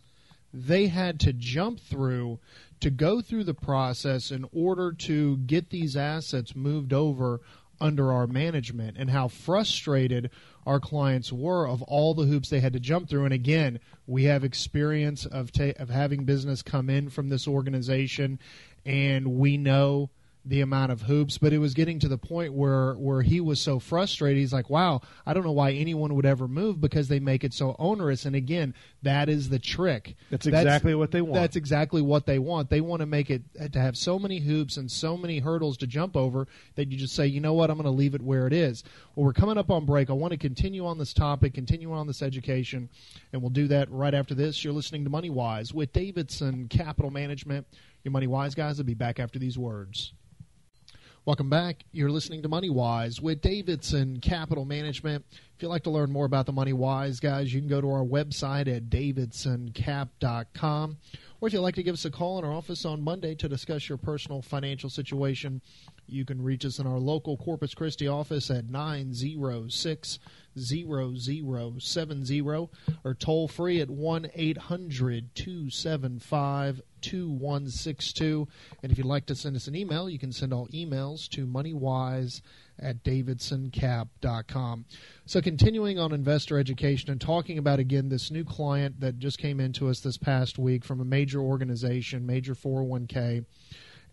they had to jump through to go through the process in order to get these assets moved over under our management and how frustrated our clients were of all the hoops they had to jump through. And again we have experience of ta- of having business come in from this organization and we know the amount of hoops, but it was getting to the point where where he was so frustrated. He's like, "Wow, I don't know why anyone would ever move because they make it so onerous." And again, that is the trick. That's exactly what they want. That's exactly what they want. They want to make it to have so many hoops and so many hurdles to jump over that you just say, "You know what? I'm going to leave it where it is." Well, we're coming up on break. I want to continue on this topic, continue on this education, and we'll do that right after this. You're listening to Money Wise with Davidson Capital Management. Your Money Wise guys will be back after these words. Welcome back. You're listening to Money Wise with Davidson Capital Management. If you'd like to learn more about the Money Wise guys, you can go to our website at davidsoncap.com. Or if you'd like to give us a call in our office on Monday to discuss your personal financial situation, you can reach us in our local Corpus Christi office at 906 0070 or toll free at 1 800 275 2162. And if you'd like to send us an email, you can send all emails to moneywise at davidsoncap.com. So, continuing on investor education and talking about again this new client that just came into us this past week from a major organization, major 401k,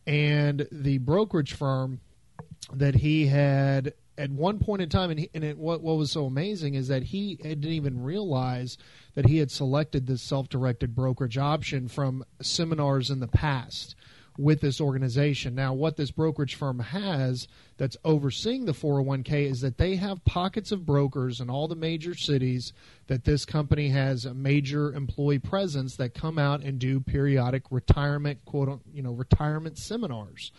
and the brokerage firm that he had at one point in time, and, he, and it, what, what was so amazing is that he didn't even realize that he had selected this self-directed brokerage option from seminars in the past with this organization. Now, what this brokerage firm has that's overseeing the 401k is that they have pockets of brokers in all the major cities that this company has a major employee presence that come out and do periodic retirement quote you know retirement seminars.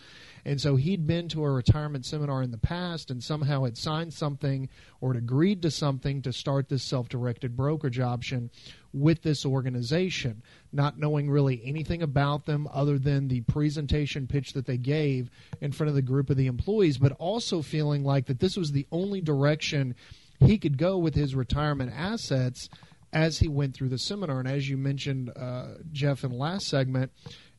And so he'd been to a retirement seminar in the past and somehow had signed something or had agreed to something to start this self directed brokerage option with this organization, not knowing really anything about them other than the presentation pitch that they gave in front of the group of the employees, but also feeling like that this was the only direction he could go with his retirement assets as he went through the seminar. And as you mentioned, uh, Jeff, in the last segment,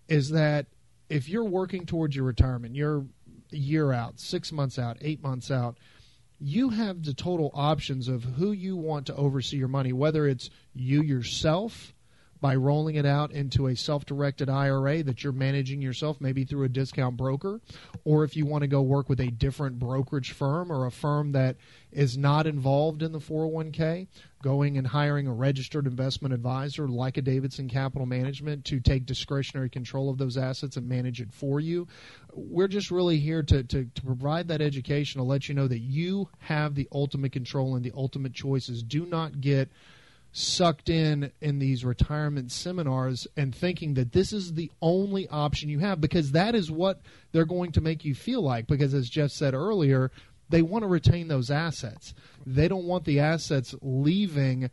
is that if you're working towards your retirement, you're a year out, six months out, eight months out, you have the total options of who you want to oversee your money, whether it's you yourself by rolling it out into a self directed IRA that you're managing yourself, maybe through a discount broker, or if you want to go work with a different brokerage firm or a firm that is not involved in the 401k, going and hiring a registered investment advisor like a Davidson Capital Management to take discretionary control of those assets and manage it for you. We're just really here to, to, to provide that education to let you know that you have the ultimate control and the ultimate choices. Do not get sucked in in these retirement seminars and thinking that this is the only option you have because that is what they're going to make you feel like because as Jeff said earlier they want to retain those assets. They don't want the assets leaving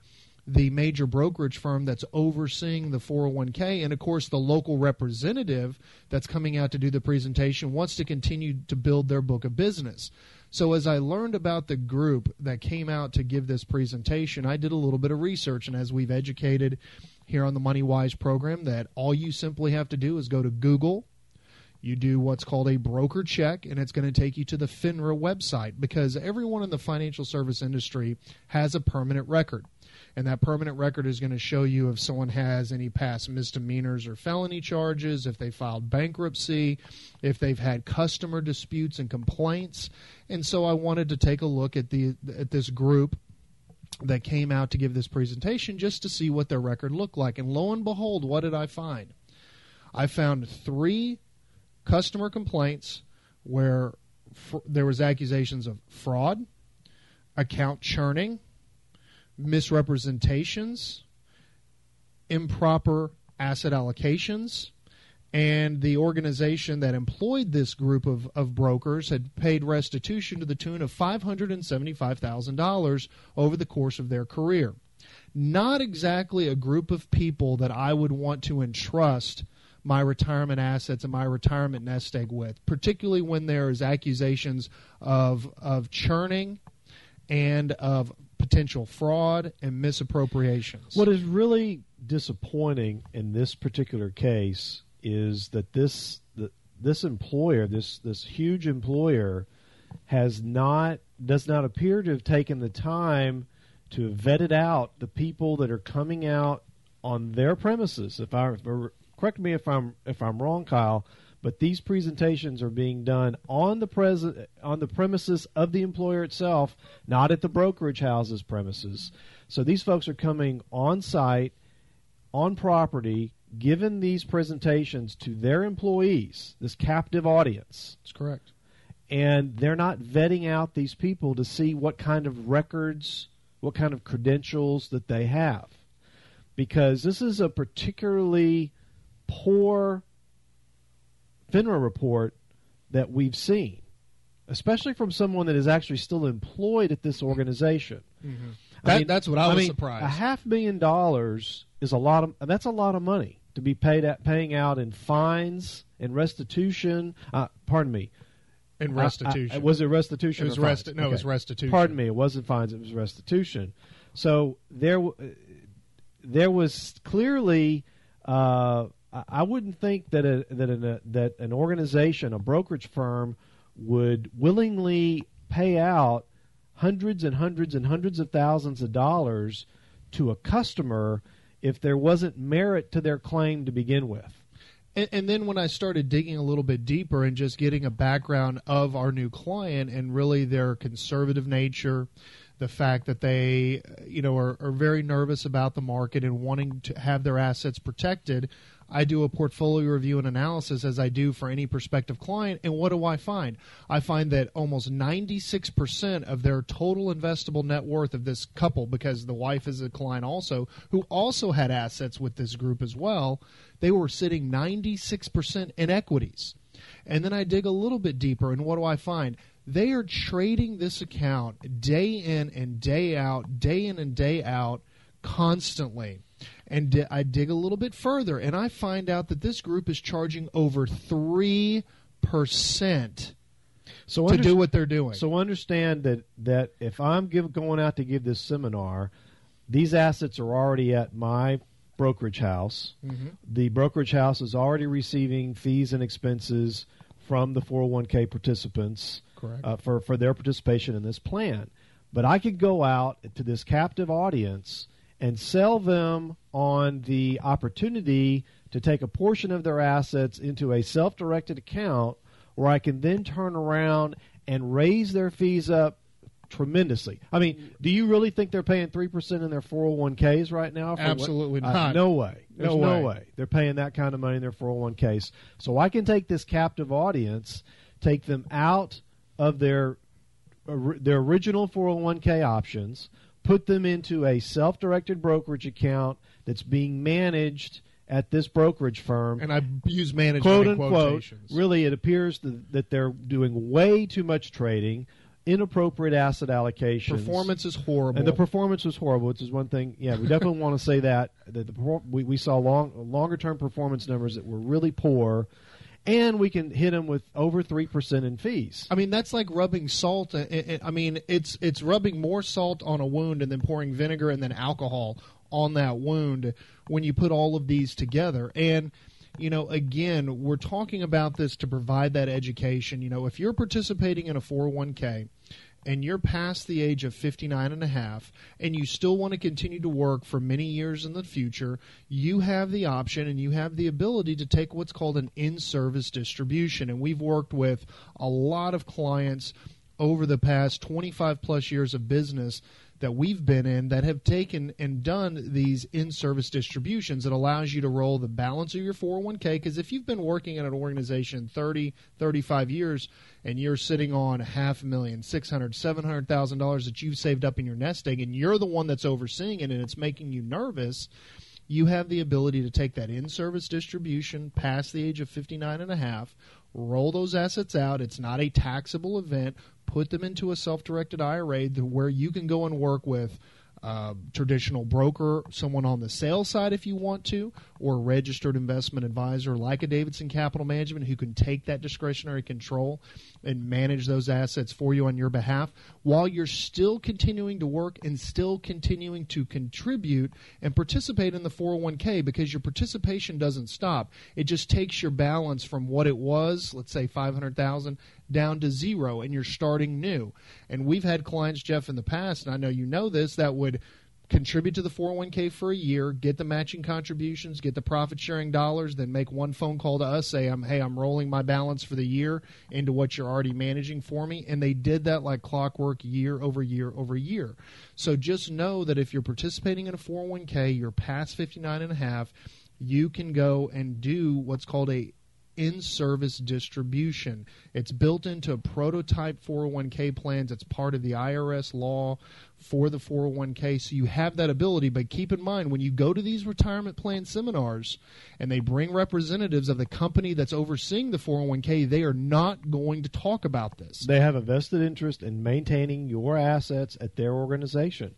the major brokerage firm that's overseeing the 401k and of course the local representative that's coming out to do the presentation wants to continue to build their book of business so, as I learned about the group that came out to give this presentation, I did a little bit of research. And as we've educated here on the Money Wise program, that all you simply have to do is go to Google. You do what's called a broker check, and it's going to take you to the FINRA website because everyone in the financial service industry has a permanent record and that permanent record is going to show you if someone has any past misdemeanors or felony charges, if they filed bankruptcy, if they've had customer disputes and complaints. And so I wanted to take a look at the at this group that came out to give this presentation just to see what their record looked like. And lo and behold, what did I find? I found three customer complaints where fr- there was accusations of fraud, account churning, misrepresentations, improper asset allocations, and the organization that employed this group of, of brokers had paid restitution to the tune of $575,000 over the course of their career. Not exactly a group of people that I would want to entrust my retirement assets and my retirement nest egg with, particularly when there is accusations of of churning and of potential fraud and misappropriations. What is really disappointing in this particular case is that this the, this employer, this this huge employer, has not does not appear to have taken the time to vet it out the people that are coming out on their premises. If I correct me if I'm if I'm wrong, Kyle, but these presentations are being done on the pres- on the premises of the employer itself, not at the brokerage house's premises. So these folks are coming on site, on property, giving these presentations to their employees, this captive audience. That's correct. And they're not vetting out these people to see what kind of records, what kind of credentials that they have. Because this is a particularly poor FINRA report that we've seen, especially from someone that is actually still employed at this organization. Mm-hmm. That, that's what I was mean, surprised. A half million dollars is a lot of that's a lot of money to be paid at paying out in fines and restitution. Uh, pardon me. In restitution. I, I, was it restitution? It was resti- No, okay. it was restitution. Pardon me. It wasn't fines. It was restitution. So there, there was clearly. Uh, I wouldn't think that a, that an, a, that an organization, a brokerage firm, would willingly pay out hundreds and hundreds and hundreds of thousands of dollars to a customer if there wasn't merit to their claim to begin with. And, and, then when I started digging a little bit deeper and just getting a background of our new client and really their conservative nature, the fact that they, you know, are, are very nervous about the market and wanting to have their assets protected, I do a portfolio review and analysis as I do for any prospective client. And what do I find? I find that almost 96% of their total investable net worth of this couple, because the wife is a client also, who also had assets with this group as well, they were sitting 96% in equities. And then I dig a little bit deeper, and what do I find? They are trading this account day in and day out, day in and day out, constantly and di- I dig a little bit further, and I find out that this group is charging over three percent so to do what they're doing. So understand that that if I'm give, going out to give this seminar, these assets are already at my brokerage house. Mm-hmm. The brokerage house is already receiving fees and expenses from the 401k participants uh, for for their participation in this plan. But I could go out to this captive audience and sell them on the opportunity to take a portion of their assets into a self directed account where I can then turn around and raise their fees up tremendously. I mean, do you really think they're paying 3% in their 401ks right now? Absolutely what? not. Uh, no way. There's no, no way. way. They're paying that kind of money in their 401ks. So I can take this captive audience, take them out of their their original 401k options, put them into a self-directed brokerage account that's being managed at this brokerage firm. And I use management quote unquote. quotations. Really, it appears that, that they're doing way too much trading, inappropriate asset allocations. Performance is horrible. And the performance was horrible, which is one thing. Yeah, we definitely want to say that that the we, we saw long longer term performance numbers that were really poor, and we can hit them with over three percent in fees. I mean, that's like rubbing salt. Uh, uh, uh, I mean, it's it's rubbing more salt on a wound and then pouring vinegar and then alcohol on that wound when you put all of these together. And you know, again, we're talking about this to provide that education. You know, if you're participating in a 401k and you're past the age of 59 and a half and you still want to continue to work for many years in the future, you have the option and you have the ability to take what's called an in-service distribution. And we've worked with a lot of clients over the past 25 plus years of business that we've been in that have taken and done these in-service distributions that allows you to roll the balance of your 401k because if you've been working at an organization 30 35 years and you're sitting on half a million six hundred seven hundred thousand dollars that you've saved up in your nest egg and you're the one that's overseeing it and it's making you nervous you have the ability to take that in-service distribution past the age of 59 and a half roll those assets out. It's not a taxable event. Put them into a self-directed IRA where you can go and work with uh, traditional broker, someone on the sales side if you want to, or a registered investment advisor like a Davidson Capital Management who can take that discretionary control and manage those assets for you on your behalf while you're still continuing to work and still continuing to contribute and participate in the 401k because your participation doesn't stop. It just takes your balance from what it was, let's say 500,000 down to zero and you're starting new. And we've had clients Jeff in the past and I know you know this that would contribute to the 401k for a year, get the matching contributions, get the profit sharing dollars, then make one phone call to us, say, I'm, hey, I'm rolling my balance for the year into what you're already managing for me. And they did that like clockwork year over year over year. So just know that if you're participating in a 401k, you're past 59 and a half, you can go and do what's called a in service distribution. It's built into prototype 401k plans. It's part of the IRS law for the 401k. So you have that ability. But keep in mind, when you go to these retirement plan seminars and they bring representatives of the company that's overseeing the 401k, they are not going to talk about this. They have a vested interest in maintaining your assets at their organization.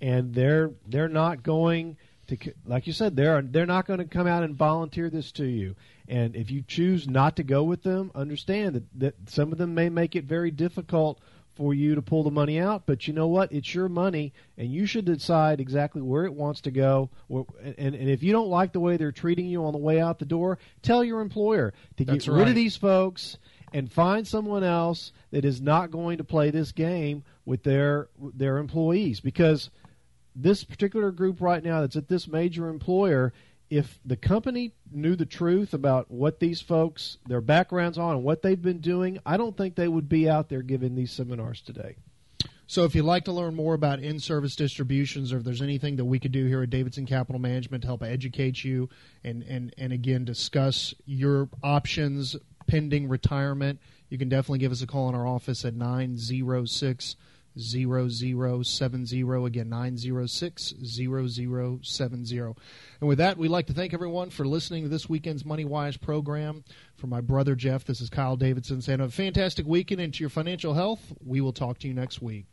And they're they're not going to like you said they're they're not going to come out and volunteer this to you and if you choose not to go with them understand that, that some of them may make it very difficult for you to pull the money out but you know what? It's your money and you should decide exactly where it wants to go. And, and if you don't like the way they're treating you on the way out the door tell your employer to That's get right. rid of these folks and find someone else that is not going to play this game with their their employees. Because this particular group right now that's at this major employer, if the company knew the truth about what these folks, their backgrounds on, and what they've been doing, I don't think they would be out there giving these seminars today. So, if you'd like to learn more about in service distributions or if there's anything that we could do here at Davidson Capital Management to help educate you and, and, and again discuss your options pending retirement, you can definitely give us a call in our office at 906 0070 again 906 0070 and with that we'd like to thank everyone for listening to this weekend's money wise program. For my brother jeff this is kyle davidson saying a fantastic weekend into your financial health. We will talk to you next week